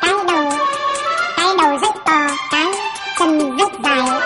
cái đầu cái đầu rất to cái chân rất dài.